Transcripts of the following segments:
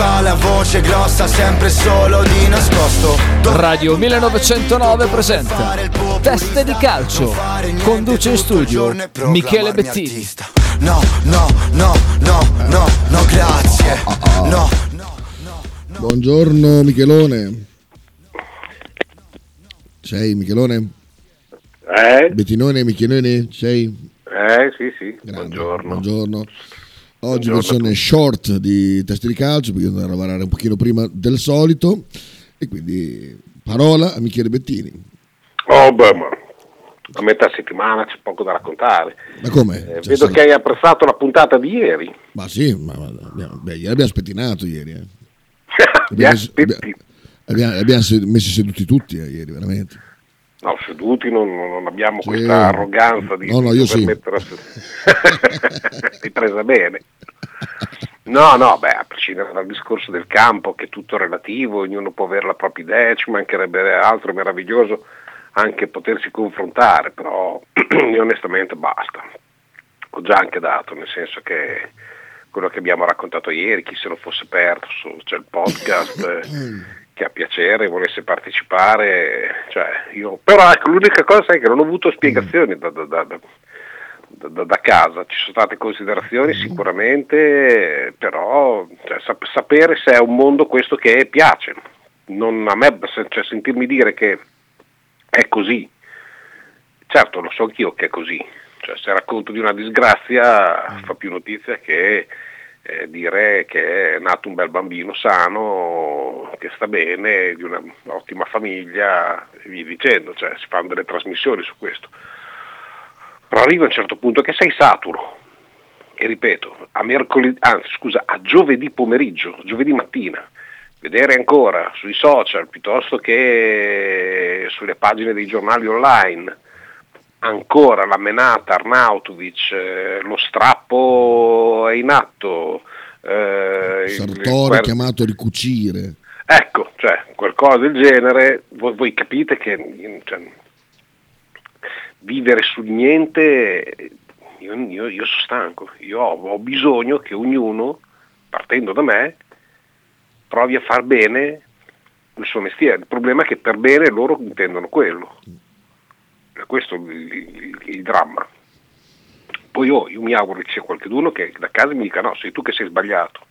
fa la voce grossa sempre solo di nascosto Radio 1909 presenta Teste di calcio Conduce in studio Michele Bettini No, no, no, no, no, no, grazie No, no, no, no Buongiorno Michelone. Sei Michelone? Eh? Bettinone, Michelone? Sei? Eh, sì, sì. Grande. Buongiorno. Buongiorno. Oggi Buongiorno a versione short di testi di calcio perché devo lavorare un pochino prima del solito e quindi parola a Michele Bettini. Oh, beh, ma a metà settimana c'è poco da raccontare. Ma come? Eh, Cioè, vedo sarà- che hai apprezzato la puntata di ieri. Ma sì, ma, ma- abbiamo, beh, ieri abbiamo spettinato ieri. eh. Abbiamo, abbiamo- abbiamo- abbiamo messi seduti tutti eh, ieri, veramente. No, seduti non, non abbiamo Sì. questa arroganza di No, no, io sì. a Sei presa bene. No, no, beh, a prescindere dal discorso del campo, che è tutto relativo, ognuno può avere la propria idea, ci mancherebbe altro, è meraviglioso anche potersi confrontare, però io onestamente basta. Ho già anche dato, nel senso che quello che abbiamo raccontato ieri, chi se lo fosse perso, c'è il podcast, che ha piacere, volesse partecipare, cioè io, però ecco, l'unica cosa è che non ho avuto spiegazioni da, da- da- da- casa, ci sono state considerazioni sicuramente, però cioè, sap- sapere se è un mondo questo che piace, non a me, cioè, sentirmi dire che è così, certo lo so anch'io che è così, cioè, se racconto di una disgrazia fa più notizia che eh, dire che è nato un bel bambino sano, che sta bene, di un'ottima famiglia e via dicendo, cioè si fanno delle trasmissioni su questo. Però arriva a un certo punto che sei saturo, e ripeto, a mercoledì, anzi scusa, a giovedì pomeriggio, giovedì mattina, vedere ancora sui social piuttosto che sulle pagine dei giornali online ancora la menata Arnautovic, eh, lo strappo è in atto. eh, Sartori quel- chiamato a ricucire. Ecco, cioè, qualcosa del genere, voi, voi capite che cioè, vivere sul niente, io, io- io sono stanco, io ho, ho bisogno che ognuno, partendo da me, provi a far bene il suo mestiere. Il problema è che per bene loro intendono quello. Questo è il, il- il dramma. Poi oh, io mi auguro che sia qualcuno che da casa mi dica no, sei tu che sei sbagliato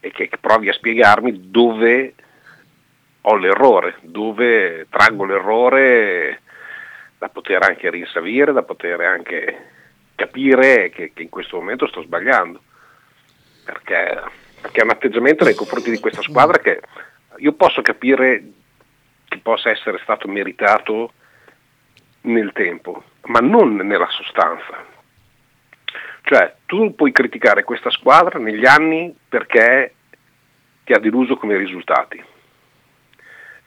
e che provi a spiegarmi dove ho l'errore, dove traggo l'errore da poter anche rinsavire, da poter anche capire che, che in questo momento sto sbagliando. Perché, perché è un atteggiamento nei confronti di questa squadra che io posso capire che possa essere stato meritato nel tempo, ma non nella sostanza. Cioè, tu puoi criticare questa squadra negli anni perché ti ha deluso come risultati.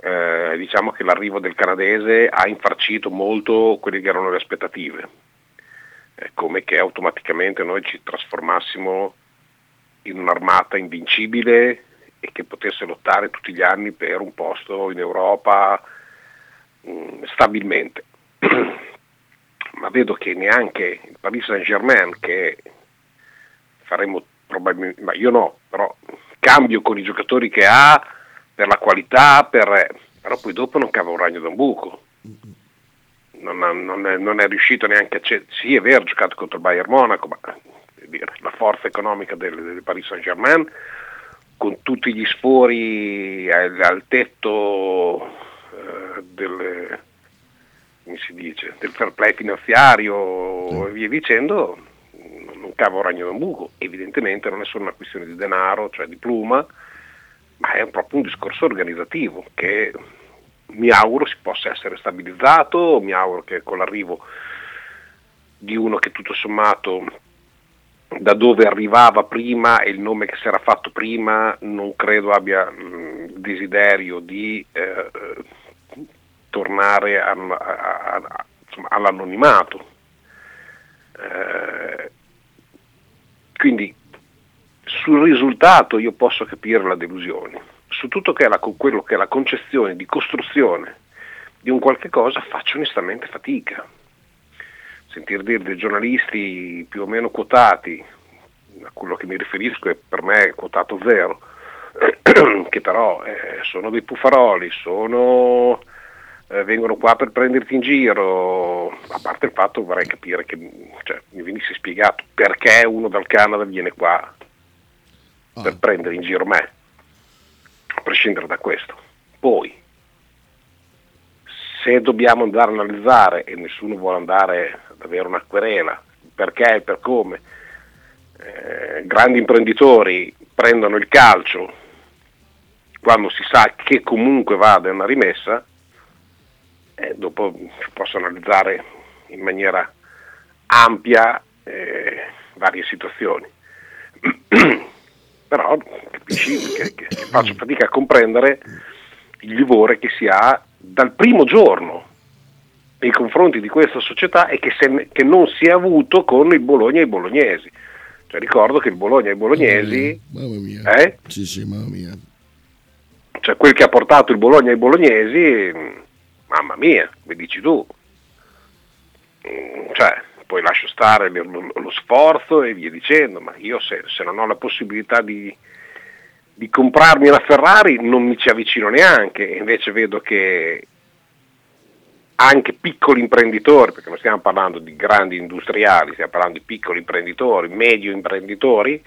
Eh, diciamo che l'arrivo del canadese ha infarcito molto quelle che erano le aspettative, È come che automaticamente noi ci trasformassimo in un'armata invincibile e che potesse lottare tutti gli anni per un posto in Europa mh, stabilmente. Ma vedo che neanche il Paris Saint Germain, che faremo probabilmente, ma io no, però cambio con i giocatori che ha per la qualità, per, però poi dopo non cava un ragno da un buco. Non, non è, non è riuscito neanche a... ce- Sì, è vero, ha giocato contro il Bayern Monaco, ma dire, la forza economica del, del Paris Saint Germain, con tutti gli sfori al, al tetto eh, del, come si dice, del fair play finanziario e via dicendo, non cava un ragno da un buco. Evidentemente non è solo una questione di denaro, cioè di pluma, ma è proprio un discorso organizzativo che mi auguro si possa essere stabilizzato, mi auguro che con l'arrivo di uno che tutto sommato da dove arrivava prima e il nome che si era fatto prima non credo abbia il desiderio di eh, tornare a- a- a- insomma, all'anonimato. Eh, quindi sul risultato io posso capire la delusione, su tutto che la, quello che è la concezione di costruzione di un qualche cosa faccio onestamente fatica. Sentir dire dei giornalisti più o meno quotati, a quello che mi riferisco è per me quotato zero, che però eh, sono dei puffaroli, sono, eh, vengono qua per prenderti in giro, a parte il fatto vorrei capire che cioè, mi venisse spiegato perché uno dal Canada viene qua per prendere in giro me, a prescindere da questo. Poi, se dobbiamo andare a analizzare e nessuno vuole andare ad avere una querela, perché e per come, eh, grandi imprenditori prendono il calcio quando si sa che comunque vada una rimessa, eh, dopo si possono analizzare in maniera ampia eh, varie situazioni. Però capisci che, che, che faccio fatica a comprendere il livore che si ha dal primo giorno nei confronti di questa società e che, se, che non si è avuto con il Bologna e i bolognesi. Cioè, ricordo che il Bologna e i bolognesi... Mamma mia. Eh? Sì, sì, mamma mia. Cioè, quel che ha portato il Bologna ai bolognesi, mamma mia, mi dici tu. Mm, Cioè, poi lascio stare lo, sforzo e via dicendo, ma io se, se non ho la possibilità di, di comprarmi una Ferrari non mi ci avvicino neanche, invece vedo che anche piccoli imprenditori, perché non stiamo parlando di grandi industriali, stiamo parlando di piccoli imprenditori, medio imprenditori,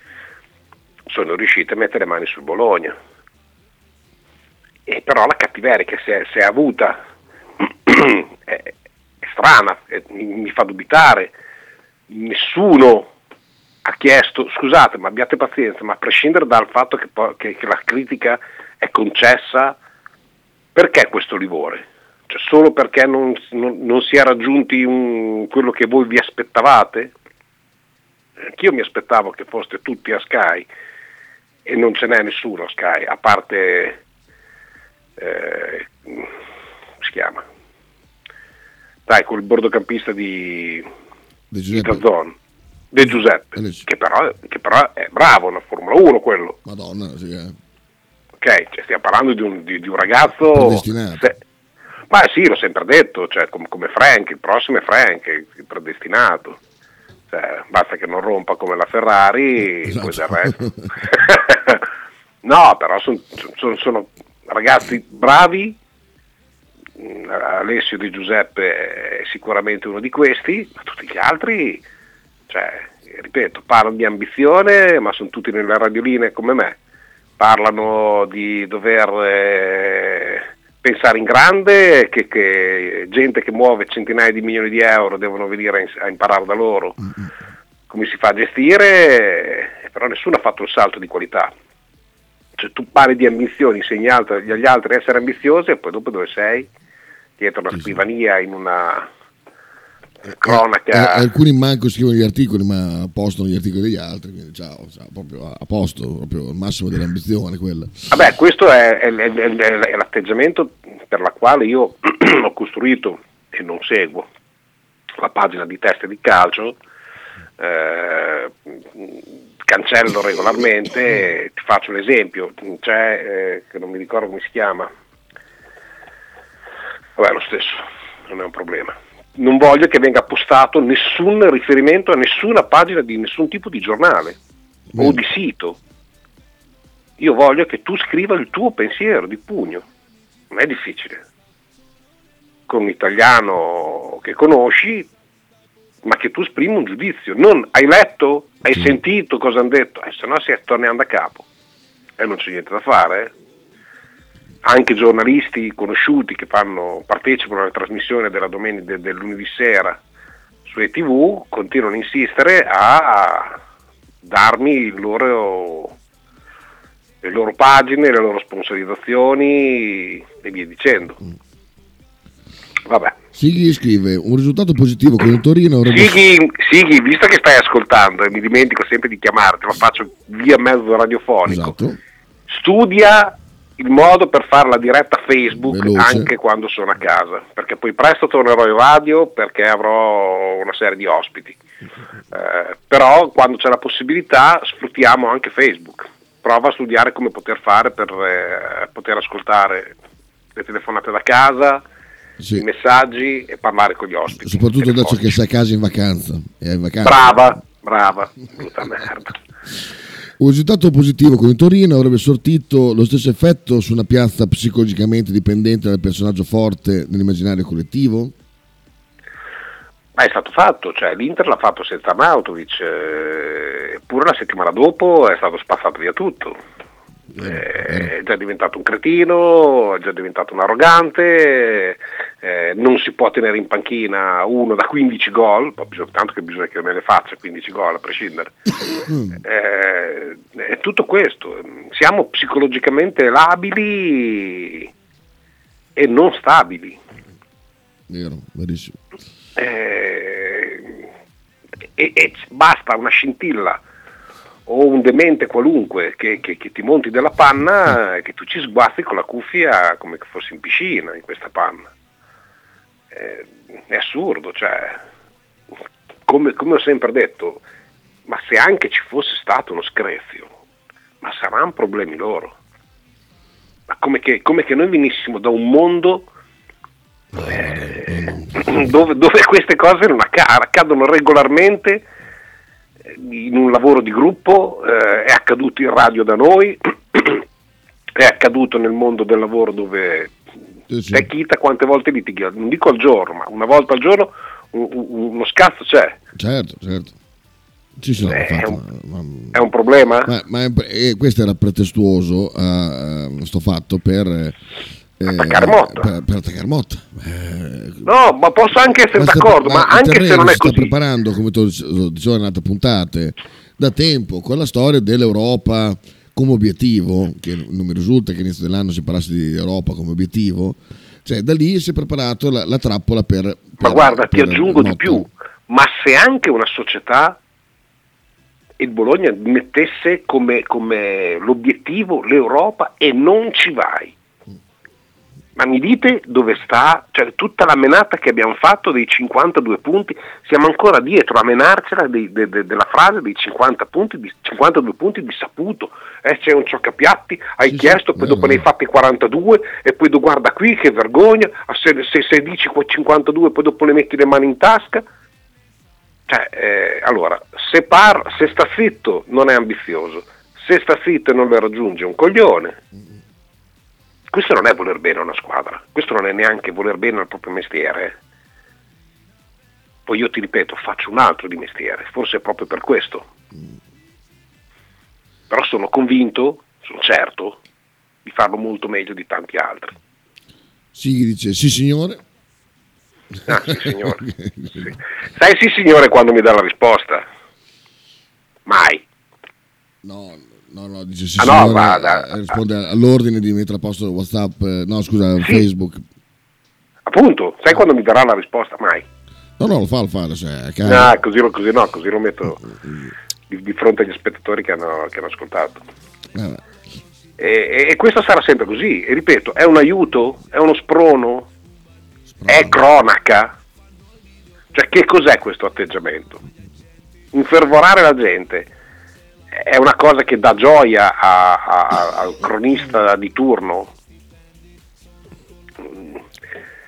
sono riusciti a mettere le mani sul Bologna. E però la cattiveria che si è, si è avuta è, è strana, e mi, mi fa dubitare. Nessuno ha chiesto, scusate, ma abbiate pazienza, ma a prescindere dal fatto che, che- che la critica è concessa, perché questo livore? Cioè, solo perché non, non- non si è raggiunti un- quello che voi vi aspettavate? Anch'io mi aspettavo che foste tutti a Sky e non ce n'è nessuno a Sky, a parte, eh, si chiama? Dai, quel bordocampista di, De di Giuseppe. Dazzon, De Giuseppe, che però, che però è bravo, una Formula 1 quello, Madonna, sì, eh. ok? Cioè, stiamo parlando di un, di- di un ragazzo... Se- ma sì, l'ho sempre detto, cioè, com- come Frank, il prossimo è Frank, il predestinato. Cioè, basta che non rompa come la Ferrari, Esatto. poi del resto. no, però son- son- sono ragazzi bravi, Alessio Di Giuseppe è sicuramente uno di questi, ma tutti gli altri, cioè, ripeto, parlano di ambizione, ma sono tutti nelle radioline come me, parlano di dover eh, pensare in grande, che, che gente che muove centinaia di milioni di euro devono venire a, imparare da loro come si fa a gestire, eh, però nessuno ha fatto il salto di qualità. Cioè, tu parli di ambizioni, insegni agli altri a essere ambiziosi e poi dopo dove sei? Dietro sì. scrivania in una eh, Eh, cronaca. alcuni manco scrivono gli articoli, ma postano gli articoli degli altri. Quindi, ciao, ciao, proprio a posto, proprio il massimo dell'ambizione quella. Vabbè, questo è, è- è- è- l'atteggiamento per la quale io ho costruito e non seguo la pagina di teste di calcio, eh, cancello regolarmente, ti faccio un esempio, c'è, eh, che non mi ricordo come si chiama, vabbè lo stesso, non è un problema. Non voglio che venga postato nessun riferimento a nessuna pagina di nessun tipo di giornale o Bene. di sito. Io voglio che tu scriva il tuo pensiero di pugno. Non è difficile. Con un italiano che conosci, ma che tu esprimi un giudizio. Non hai letto, hai Sì. sentito cosa hanno detto, eh, se no si è tornando a capo. E non c'è niente da fare. eh. Anche giornalisti conosciuti che fanno, partecipano alle trasmissioni della domenica del, lunedì sera su ETV continuano a insistere a darmi il loro, le loro pagine, le loro sponsorizzazioni e via dicendo. Vabbè. Sighi scrive un risultato positivo con il Torino avrebbe Sighi, Sighi, visto che stai ascoltando e mi dimentico sempre di chiamarti, lo faccio via mezzo radiofonico, esatto. studia il modo per fare la diretta Facebook Veloce. anche quando sono a casa, perché poi presto tornerò in radio perché avrò una serie di ospiti. Eh, però quando c'è la possibilità sfruttiamo anche Facebook. Prova a studiare come poter fare per eh, poter ascoltare le telefonate da casa, Sì. i messaggi e parlare con gli ospiti. Soprattutto adesso che sei a casa in vacanza. Hai vacanza. Brava, brava, brutta merda. Un risultato positivo con il Torino avrebbe sortito lo stesso effetto su una piazza psicologicamente dipendente dal personaggio forte nell'immaginario collettivo? Ma è stato fatto, cioè l'Inter l'ha fatto senza Mautovic, eh, eppure la settimana dopo è stato spazzato via tutto. Eh, è già diventato un cretino, è già diventato un arrogante, eh, non si può tenere in panchina uno da 15 gol, tanto che bisogna che me ne faccia 15 gol a prescindere. Eh, è tutto questo, siamo psicologicamente labili e non stabili. Vero, verissimo. Eh, e, e basta una scintilla o un demente qualunque che, che, che, ti monti della panna e che tu ci sguazzi con la cuffia come che fossi in piscina in questa panna. Eh, è assurdo, cioè, come, come, ho sempre detto, ma se anche ci fosse stato uno screzio, ma saranno problemi loro. Ma come che, come che noi venissimo da un mondo eh, dove, dove, queste cose non accadono regolarmente in un lavoro di gruppo, eh, è accaduto in radio da noi, è accaduto nel mondo del lavoro dove sì, sì. è chita quante volte litighi, non dico al giorno, ma una volta al giorno un, un, uno scazzo c'è. Certo, certo. Ci sono Eh, fatto, è un- ma, È un problema? ma- ma è- e questo era pretestuoso a sto fatto per, eh, Attaccare Motta. per, per attaccare Motta. Eh, No, ma posso anche essere d'accordo, ma il anche se non è si sta così. preparando, come dicevo in altre puntate, da tempo, con la storia dell'Europa come obiettivo, che non mi risulta che all'inizio dell'anno si parlasse di Europa come obiettivo, cioè da lì si è preparato la, la trappola per... Ma per- guarda, ti per aggiungo di Motta. più, ma se anche una società il Bologna mettesse come, come l'obiettivo l'Europa e non ci vai, ma mi dite dove sta, cioè tutta la menata che abbiamo fatto dei 52 punti, siamo ancora dietro a menarcela dei- de- de- della frase dei 50 punti, di 52 punti di saputo, eh, c'è un cioccapiatti, hai Sì, chiesto, sì, poi dopo ne hai fatti 42 e poi tu guarda qui che vergogna, se, se, se dici qua 52 poi dopo le metti le mani in tasca. Cioè, eh, allora, se, par- se sta zitto non è ambizioso, se sta zitto e non le raggiunge è un coglione. Questo non è voler bene a una squadra, questo non è neanche voler bene al proprio mestiere. Poi io ti ripeto, faccio un altro di mestiere, forse è proprio per questo. Però sono convinto, sono certo, di farlo molto meglio di tanti altri. Sì, dice sì signore. Ah, sì, signore. Sì. Sai sì signore quando mi dà la risposta? Mai. No, no, no, dice sì Ah, no, signore, guarda. eh, risponde all'ordine di mettere a posto Whatsapp, eh, no scusa, Sì. Facebook. Appunto, sai quando mi darà la risposta? Mai. No, no, lo fa, lo fa, adesso è a casa. Ah, così lo, così no, così lo metto di, di fronte agli spettatori che hanno, che hanno ascoltato. Eh, E, e questo sarà sempre così, e ripeto, è un aiuto? È uno sprono? È cronaca? Cioè che cos'è questo atteggiamento? Infervorare la gente è una cosa che dà gioia a- a- al cronista di turno?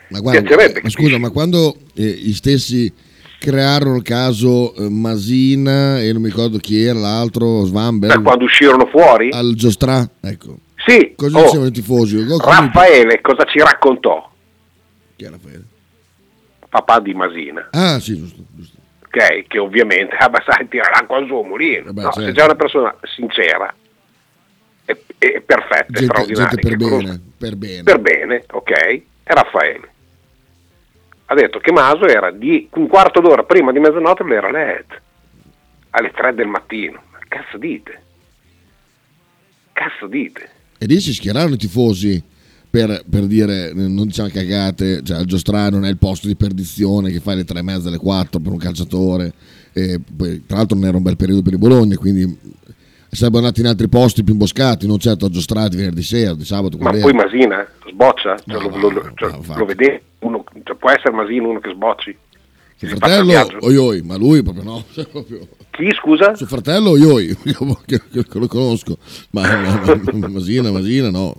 Ma guarda, ma scusa, ma quando eh, gli stessi crearono il caso eh, Masina e non mi ricordo chi era l'altro, Da Svanberg, quando uscirono fuori? al Giostrà, ecco, Sì, cosa oh, dicevano i tifosi? Raffaele cosa ci raccontò? Chi è Raffaele? Papà di Masina. Ah, sì, giusto, giusto. Ok? Che ovviamente, ah, ma sai, tirerà col suo mulino. Eh beh, No, certo. Se c'è una persona sincera e, e perfetta, Gente, straordinaria, gente per bene, per bene. per bene, ok? È Raffaele. Ha detto che Maso era di un quarto d'ora prima di mezzanotte, era letto, alle tre del mattino. Ma cazzo dite? Cazzo dite? E lì si schierarono i tifosi per, per dire, eh, non diciamo cagate, cioè il Giostrà non è il posto di perdizione che fai le tre e mezza, alle quattro per un calciatore. E poi, tra l'altro non era un bel periodo per i Bologna, quindi sarebbero andati in altri posti più imboscati, non certo a Giostrà di venerdì sera, di sabato. Ma poi. Masina sboccia? Cioè, No, lo, lo- no, cioè, no, lo vedete? Uno, cioè, può essere Masino uno che sbocci? Suo si il fratello, viaggio? oi oi, ma lui proprio no. cioè, proprio- Chi scusa? Suo fratello, oi oi, che, che- che lo conosco, ma, ma- ma- Masina, Masina no.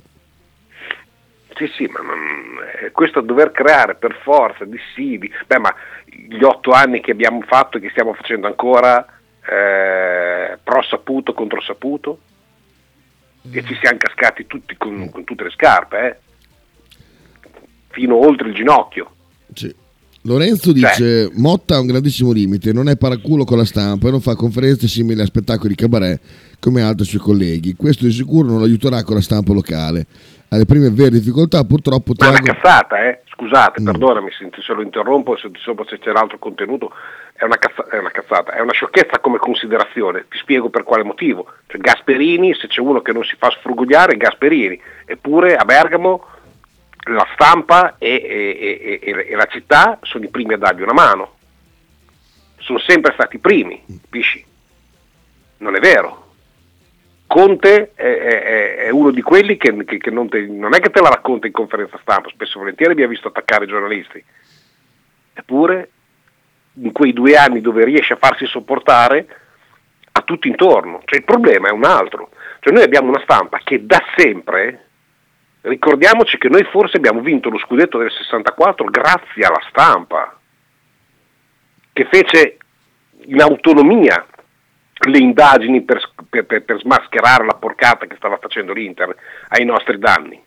Sì, sì, ma non- eh, questo dover creare per forza dissidi, beh, ma gli otto anni che abbiamo fatto e che stiamo facendo ancora, eh, pro saputo contro saputo e ci siamo cascati tutti con, con tutte le scarpe, eh? fino oltre il ginocchio. Sì. Lorenzo dice: Motta ha un grandissimo limite, non è paraculo con la stampa e non fa conferenze simili a spettacoli cabaret come altri suoi colleghi. Questo di sicuro non lo aiuterà con la stampa locale. Alle prime vere difficoltà, purtroppo. Ma è una Tiago- cazzata, eh? scusate, Mm. perdonami se, se lo interrompo, se, se c'è altro contenuto, è una, cazza- è una cazzata, è una sciocchezza come considerazione, ti spiego per quale motivo. Cioè, Gasperini, se c'è uno che non si fa sfrugogliare, è Gasperini, eppure a Bergamo la stampa e, e- e- e- e la città sono i primi a dargli una mano, sono sempre stati i primi, capisci? Non è vero. Conte è, è- è uno di quelli che, che- che non, te- non è che te la racconta in conferenza stampa, spesso e volentieri mi ha visto attaccare i giornalisti. Eppure, in quei due anni dove riesce a farsi sopportare, a tutti intorno. Cioè, il problema è un altro. Cioè, noi abbiamo una stampa che da sempre, ricordiamoci che noi forse abbiamo vinto lo scudetto del 64 grazie alla stampa, che fece in autonomia le indagini per, per- per- smascherare la porcata che stava facendo l'Inter ai nostri danni.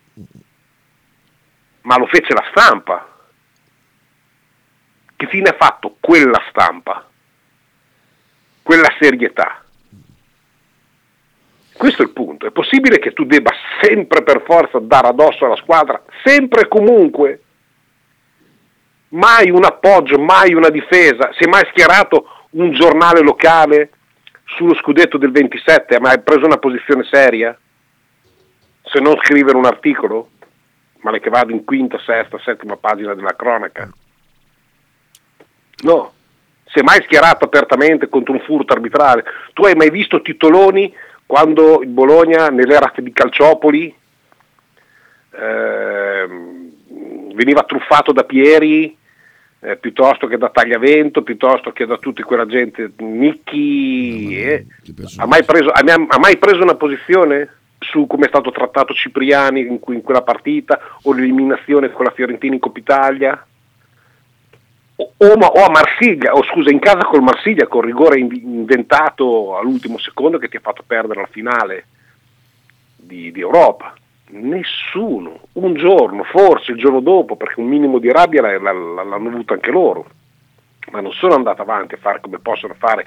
Ma lo fece la stampa. Che fine ha fatto quella stampa? Quella serietà? Questo è il punto. È possibile che tu debba sempre per forza dare addosso alla squadra, sempre e comunque? Mai un appoggio, mai una difesa? Si è mai schierato un giornale locale sullo scudetto del 27? Ha mai preso una posizione seria? Se non scrivere un articolo? Male che vado in quinta, sesta, settima pagina della cronaca. No, si è mai schierato apertamente contro un furto arbitrale. Tu hai mai visto titoloni quando il Bologna nell'era di Calciopoli ehm, veniva truffato da Pieri eh, piuttosto che da Tagliavento, piuttosto che da tutta quella gente, Nicchi, eh, ha, mai preso, ha mai- ha mai preso una posizione su come è stato trattato Cipriani in, cui- in quella partita o l'eliminazione con la Fiorentina in Coppa Italia? O, o o a Marsiglia, o scusa, in casa col Marsiglia con rigore in- inventato all'ultimo secondo che ti ha fatto perdere la finale di, di Europa. Nessuno, un giorno, forse il giorno dopo, perché un minimo di rabbia l'hanno avuto anche loro, ma non sono andato avanti a fare come possono fare,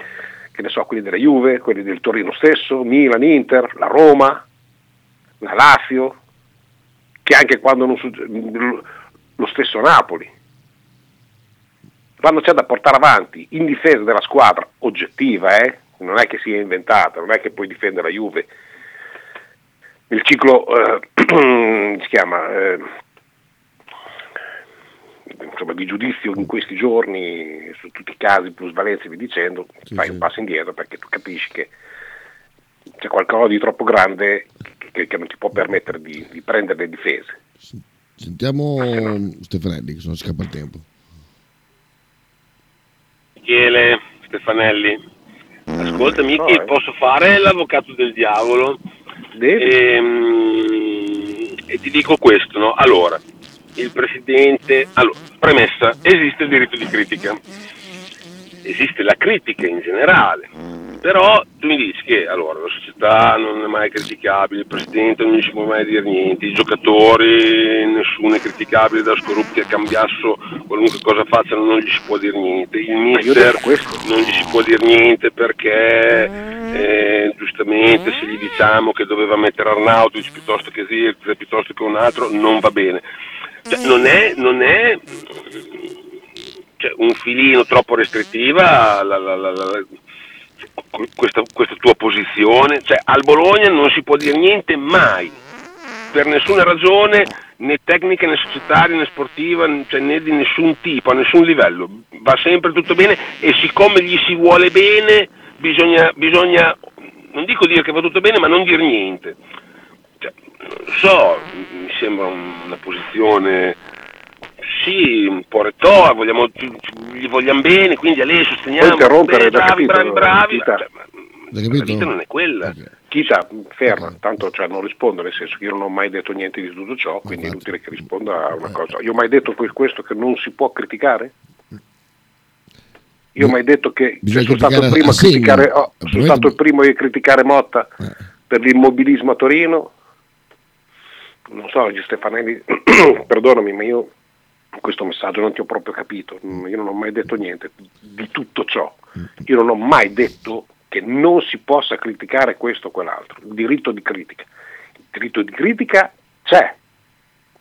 che ne so, quelli della Juve, quelli del Torino stesso, Milan, Inter, la Roma, la Lazio, che anche quando non succe- lo stesso Napoli. Quando c'è da portare avanti in difesa della squadra oggettiva, eh, non è che sia inventata, non è che puoi difendere la Juve il ciclo eh, si chiama eh, insomma, di giudizio in questi giorni su tutti i casi plusvalenze via dicendo fai un passo indietro perché tu capisci che c'è qualcosa di troppo grande che, che non ti può permettere di, di prendere le difese Sentiamo Stefanelli, che se no scappa il tempo. Michele, Stefanelli. Ascolta Michi, posso fare l'avvocato del diavolo? Ehm, E, ti dico questo, no? Allora, il presidente... Allora, premessa, esiste il diritto di critica. Esiste la critica in generale. Però tu mi dici che allora la società non è mai criticabile, il presidente non gli si può mai dire niente, i giocatori nessuno è criticabile da scorrupti a cambiasso, qualunque cosa facciano non gli si può dire niente, il mister non gli si può dire niente perché eh, giustamente se gli diciamo che doveva mettere Arnautovic piuttosto che Zirkzee piuttosto che un altro non va bene. Cioè, non è, non è cioè, un filino troppo restrittiva la- la- la- questa, questa tua posizione. Cioè, al Bologna non si può dire niente mai, per nessuna ragione, né tecnica né societaria né sportiva, cioè, né di nessun tipo, a nessun livello. Va sempre tutto bene e siccome gli si vuole bene, bisogna, bisogna non dico dire che va tutto bene, ma non dire niente. Cioè, so, mi sembra una posizione sì, un po' rettore, vogliamo, gli vogliamo bene, quindi a lei sosteniamo, interrompere, bene, bravi, capito, bravi, bravi, Chita. cioè, ma la vita non è quella. Chita, ferma, tanto cioè, non rispondo, nel senso che io non ho mai detto niente di tutto ciò, quindi è inutile che risponda a una cosa. Io ho mai detto que- questo che non si può criticare? Io ho mai detto che Bisogna sono stato, primo a oh, sono stato il primo a criticare Motta per l'immobilismo a Torino. Non so, oggi Stefanelli, perdonami, ma io questo messaggio non ti ho proprio capito. Mm, Io non ho mai detto niente di tutto ciò. Io non ho mai detto che non si possa criticare questo o quell'altro. Il diritto di critica. Il diritto di critica c'è,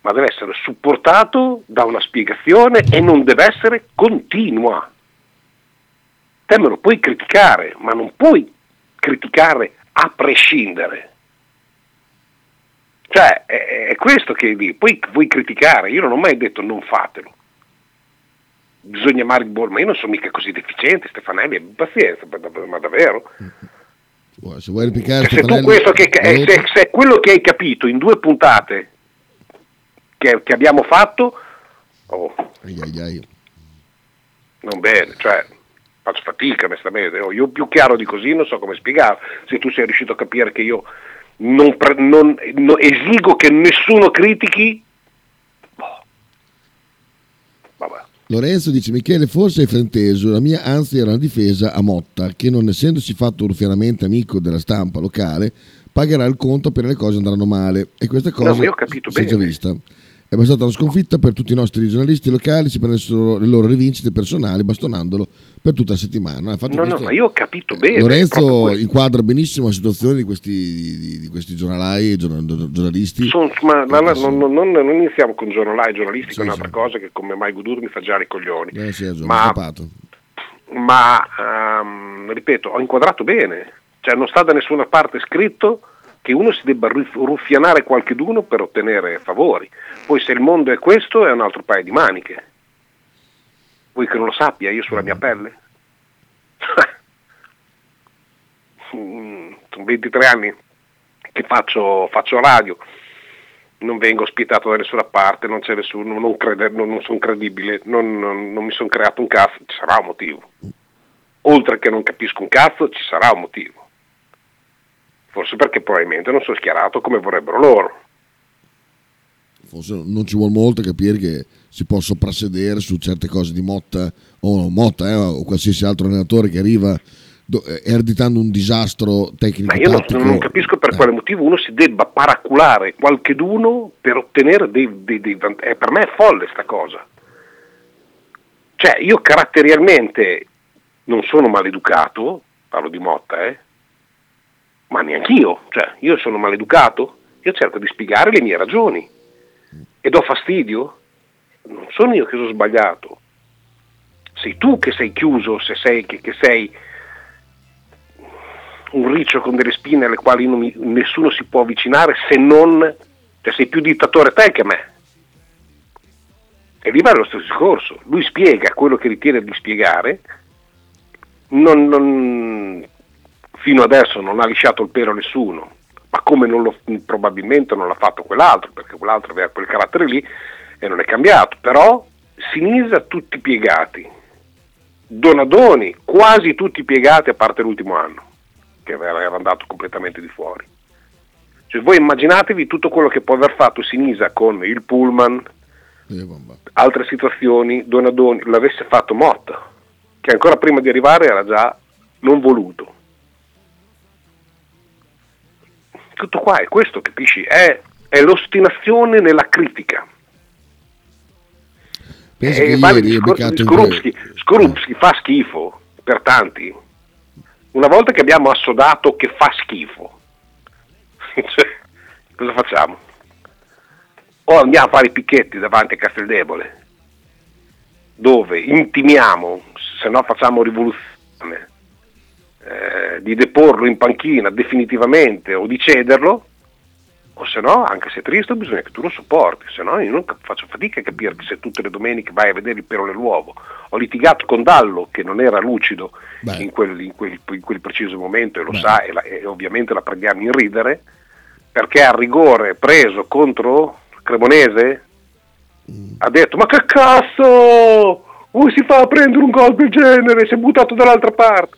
ma deve essere supportato da una spiegazione e non deve essere continua. Te me lo puoi criticare, ma non puoi criticare a prescindere. Cioè, è, è questo che. Poi vuoi criticare, io non ho mai detto non fatelo. Bisogna amare il buon, ma io non sono mica così deficiente, Stefanelli, pazienza, ma dav- ma davvero? Se vuoi replicare Cioè, se tu Stefanelli, questo che, eh, dopo- se, se è quello che hai capito in due puntate che, che abbiamo fatto, oh, Ai, ai, ai. non bene, cioè faccio fatica onestamente, Oh, io più chiaro di così non so come spiegare, se tu sei riuscito a capire che io non, non- no- esigo che nessuno critichi, boh. vabbè. Lorenzo dice Michele forse hai frainteso. La mia anzi era una difesa a Motta che non essendosi fatto ruffianamente amico della stampa locale pagherà il conto appena le cose andranno male. E questa cosa io ho capito si è già vista è bastata una sconfitta per tutti i nostri giornalisti locali si prendessero le loro rivincite personali bastonandolo per tutta la settimana Infatti No, no, questo- ma io ho capito bene. Lorenzo inquadra benissimo la situazione di questi, di, di questi giornalai giornal- giornalisti Sono- ma ma- Sì. non, non- non iniziamo con giornalai giornalisti, Sì, che è un'altra sì. cosa che come mai Gudur mi fa già i coglioni. eh, sì, ragione, Ma- ma ehm, ripeto, ho inquadrato bene, cioè non sta da nessuna parte scritto che uno si debba ruf- ruffianare qualcheduno per ottenere favori. Poi se il mondo è questo è un altro paio di maniche. Vuoi che non lo sappia io sulla mia pelle? Sono 23 anni che faccio, faccio radio, non vengo ospitato da nessuna parte, non c'è nessuno, non, crede- non- non sono credibile, non- non mi sono creato un cazzo, ci sarà un motivo. Oltre che non capisco un cazzo, ci sarà un motivo. Forse perché probabilmente non sono schierato come vorrebbero loro. forse non ci vuole molto capire che si può soprassedere su certe cose di Motta o Motta eh, o qualsiasi altro allenatore che arriva do- eh, ereditando un disastro tecnico Ma io non, non capisco per Eh, quale motivo uno si debba paraculare qualcheduno per ottenere dei, dei, dei vant- eh, per me è folle sta cosa. Cioè, io caratterialmente non sono maleducato, parlo di Motta, eh, ma neanch'io. Cioè, io sono maleducato, io cerco di spiegare le mie ragioni e do fastidio. Non sono io che sono sbagliato. Sei tu che sei chiuso, se sei, che, che sei un riccio con delle spine alle quali mi- nessuno si può avvicinare se non, cioè sei più dittatore te che me. E lì va lo stesso discorso, lui spiega quello che ritiene di spiegare, non- non- fino adesso non ha lisciato il pelo a nessuno, ma come non lo- probabilmente non l'ha fatto quell'altro, perché quell'altro aveva quel carattere lì e non è cambiato, però Sinisa tutti piegati, Donadoni quasi tutti piegati a parte l'ultimo anno che era andato completamente di fuori. Cioè, voi immaginatevi tutto quello che può aver fatto Sinisa con il pullman, altre situazioni, Donadoni, l'avesse fatto Motta, che ancora prima di arrivare era già non voluto. Tutto qua è questo, capisci? È, è l'ostinazione nella critica. Penso E che Eh, vale ieri in Skorupski. Skorupski fa schifo per tanti. Una volta che abbiamo assodato che fa schifo, cioè, cosa facciamo? O andiamo a fare i picchetti davanti a Casteldebole, dove intimiamo, se no facciamo rivoluzione, eh, di deporlo in panchina definitivamente o di cederlo, o se no, anche se è triste, bisogna che tu lo sopporti, se no io non faccio fatica a capire se tutte le domeniche vai a vedere il pelo nell'uovo. Ho litigato con Dallo che non era lucido in quel, in quel- in quel preciso momento e lo Beh. sa e, la- e ovviamente la preghiamo in ridere, perché a rigore preso contro Cremonese ha detto ma che cazzo, come si fa a prendere un gol del genere, si è buttato dall'altra parte.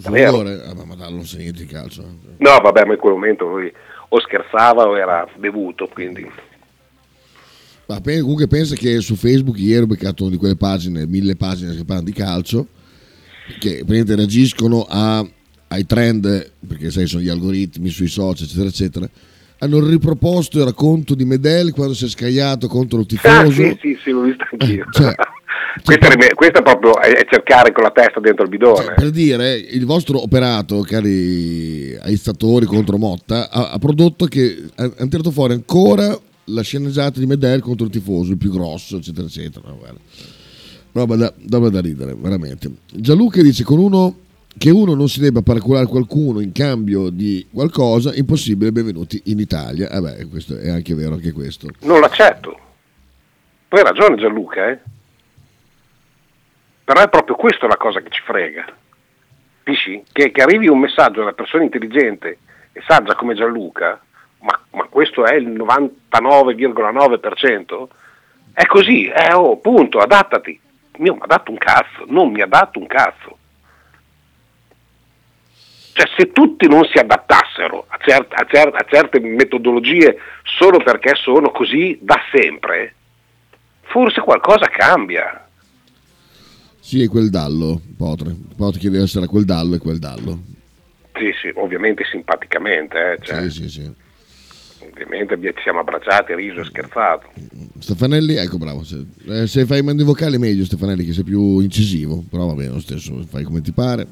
Davvero? ah, ma, ma Dallo non sa niente di calcio. eh. No, vabbè, ma in quel momento lui o scherzava o era bevuto, quindi Ma comunque pensa che su Facebook ieri ho beccato una di quelle pagine, mille pagine che parlano di calcio che praticamente reagiscono a- ai trend, perché sai sono gli algoritmi sui social, eccetera, eccetera, hanno riproposto il racconto di Medel quando si è scagliato contro il tifoso. Ah, sì, sì, sì, l'ho visto anch'io. Cioè, questa, è, questa proprio è, cercare con la testa dentro il bidone. Cioè, per dire, il vostro operato, cari aizzatori contro Motta, ha, ha prodotto che ha- hanno tirato fuori ancora la sceneggiata di Medel contro il tifoso, il più grosso, eccetera, eccetera. Roba da, roba da ridere, veramente. Gianluca dice con uno che uno non si debba paraculare qualcuno in cambio di qualcosa, impossibile, benvenuti in Italia. Vabbè, questo è anche vero, anche questo. Non l'accetto. Poi hai ragione Gianluca, eh? Però è proprio questa la cosa che ci frega. Capisci? Che, che arrivi un messaggio da una persona intelligente e saggia come Gianluca, ma, ma questo è il 99,9%, è così, eh, oh, punto, adattati. Mio, mi ha dato un cazzo, non mi ha dato un cazzo. Cioè, se tutti non si adattassero a, cer- a cer- a certe metodologie solo perché sono così da sempre, forse qualcosa cambia. Sì, è quel dallo, Potre. Potre che deve essere quel dallo e quel dallo. Sì, sì, ovviamente simpaticamente, eh, cioè, Sì, sì, sì. ovviamente ci siamo abbracciati, riso e scherzato. Stefanelli, ecco bravo, se, eh, se fai i mandi vocali meglio Stefanelli che sei più incisivo, però va bene lo stesso, fai come ti pare.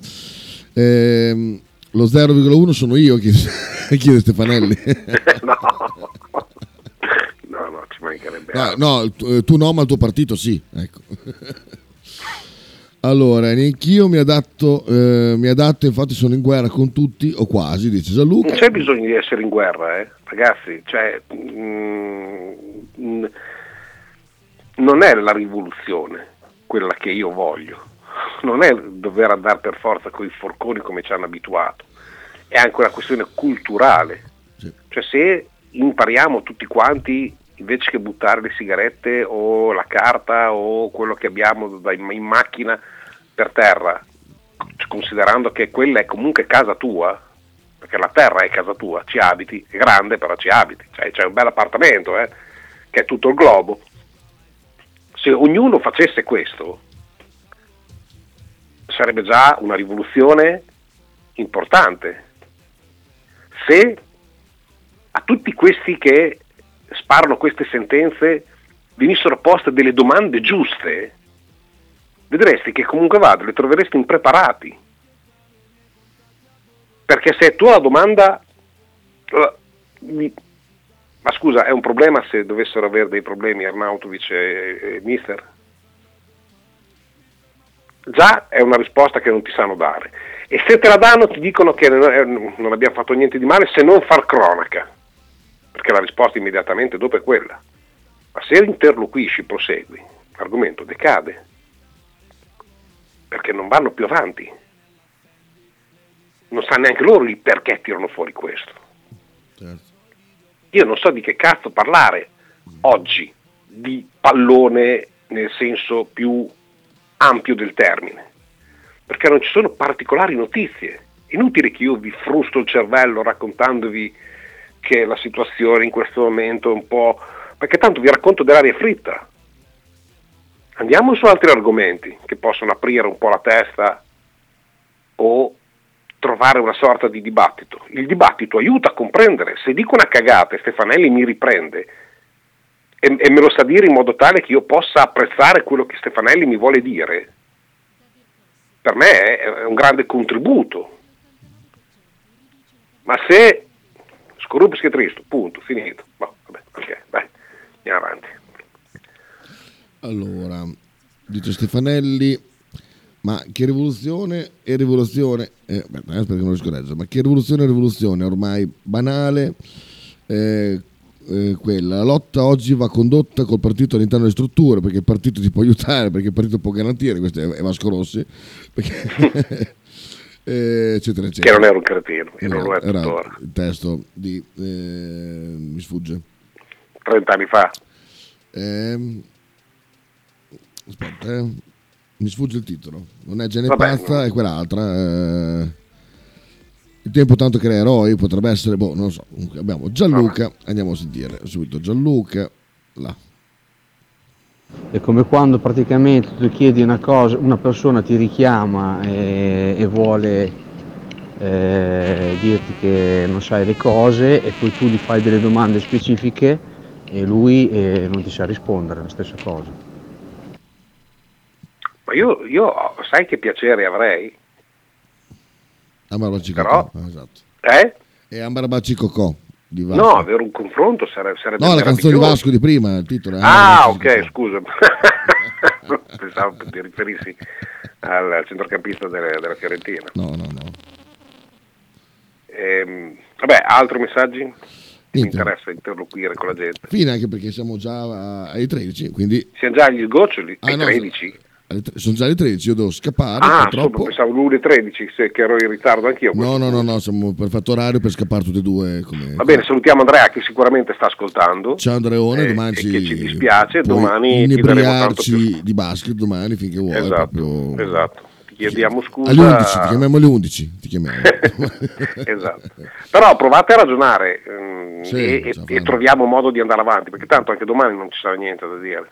Ehm, lo 0,1 sono io, chiede, chiede Stefanelli. no. no, no, ci mancherebbe. no, altro. no, tu, eh, tu no, ma il tuo partito sì. Ecco. Allora, neanch'io mi adatto, eh, mi adatto, infatti sono in guerra con tutti, o quasi, dice Gianluca. Non c'è bisogno di essere in guerra, eh, ragazzi, cioè, mm, mm, non è la rivoluzione quella che io voglio, non è dover andare per forza con i forconi come ci hanno abituato, è anche una questione culturale, Sì. cioè se impariamo tutti quanti invece che buttare le sigarette o la carta o quello che abbiamo in macchina per terra, considerando che quella è comunque casa tua, perché la terra è casa tua, ci abiti, è grande però ci abiti, cioè c'è un bel appartamento eh, che è tutto il globo. Se ognuno facesse questo, sarebbe già una rivoluzione importante. Se a tutti questi che sparano queste sentenze venissero poste delle domande giuste, vedresti che comunque vada, le troveresti impreparati. Perché se tu la domanda, eh, ma scusa, è un problema se dovessero avere dei problemi Arnautovic e, e Mister? Già è una risposta che non ti sanno dare. E se te la danno ti dicono che è- non abbiamo fatto niente di male se non far cronaca, perché la risposta immediatamente dopo è quella. Ma se interloquisci, prosegui, l'argomento decade, perché non vanno più avanti. Non sa neanche loro il perché tirano fuori questo. Certo. Io non so di che cazzo parlare oggi di pallone nel senso più ampio del termine, perché non ci sono particolari notizie. Inutile che io vi frusto il cervello raccontandovi che la situazione in questo momento è un po'... perché tanto vi racconto dell'aria fritta. Andiamo su altri argomenti che possono aprire un po' la testa o trovare una sorta di dibattito. Il dibattito aiuta a comprendere. Se dico una cagata e Stefanelli mi riprende e, e me lo sa dire in modo tale che io possa apprezzare quello che Stefanelli mi vuole dire, per me è, un grande contributo. Ma se scorruppi che tristo, punto, finito. Boh, vabbè, ok, dai, andiamo avanti. Allora, dice Stefanelli, ma che rivoluzione e rivoluzione, eh, beh, aspetta che non riesco a leggere, ma che rivoluzione e rivoluzione, ormai banale, eh, eh, quella, la lotta oggi va condotta col partito all'interno delle strutture, perché il partito ti può aiutare, perché il partito può garantire, questo è è Vasco Rossi, perché- eh, eccetera, Che eccetera. non era un cretino, e non lo è Era- era tuttora. il testo di, eh, mi sfugge. 30 anni fa. Ehm, aspetta, eh. mi sfugge il titolo. Non è Gene Vabbè, Pazza, no. è quell'altra. eh. Il tempo tanto crea eroi, potrebbe essere, boh, non lo so. Abbiamo Gianluca, andiamo a sentire subito Gianluca, là. È come quando praticamente tu chiedi una cosa, una persona ti richiama e, e vuole eh, dirti che non sai le cose e poi tu gli fai delle domande specifiche e lui eh, non ti sa rispondere, la stessa cosa. Ma io, io sai che piacere avrei? Ambarbaci Però- Cocò, esatto. Eh? E Ambarbaci Cocò di Vasco. No, avere un confronto sarebbe, sarebbe No, la canzone di. Vasco di prima, il titolo. Ah, Ambarbaci ok, scusa. Pensavo che ti riferissi al, centrocampista delle- della Fiorentina. No, no, no. Ehm, vabbè, altri messaggi? Mi interessa interloquire con la gente. Fine anche perché siamo già ai 13, quindi Siamo già agli sgoccioli, Ah, ai no, 13. Tre- sono già le 13, io devo scappare Ah, purtroppo. pensavo l'1 e 13, se- che ero in ritardo anch'io. No, no, no, no, siamo per fatto orario per scappare tutte e due. Come... Va bene, salutiamo Andrea che sicuramente sta ascoltando. Ciao Andreone, Eh, domani ci, ci dispiace, domani inebriarci di basket domani finché vuoi. Esatto, proprio- esatto. Ti chiediamo scusa. Alle 11, ti chiamiamo alle 11. Ti chiamiamo. esatto. Però provate a ragionare ehm, Sì, e, e- troviamo modo di andare avanti, perché tanto anche domani non ci sarà niente da dire.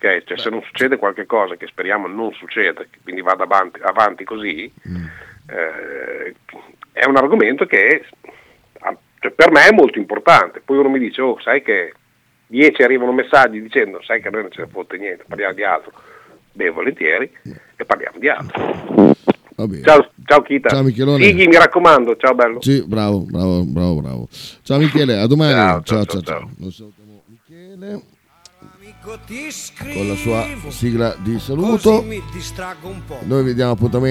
Ok? Cioè, se non succede qualche cosa che speriamo non succeda, quindi vada avanti, avanti così, Mm. eh, è un argomento che ah, cioè, per me è molto importante. Poi uno mi dice, oh, sai che 10 arrivano messaggi dicendo, sai che a noi non ce ne fotte niente, parliamo di altro. Beh, volentieri, e parliamo di altro. Ciao, ciao Kita. Ciao, Michelone. Sighi, mi raccomando, ciao bello. Sì, bravo, bravo, bravo, bravo. Ciao Michele, a domani. Ciao, Ciao, ciao, ciao, ciao, ciao. Michele con la sua sigla di saluto. Noi vi diamo appuntamento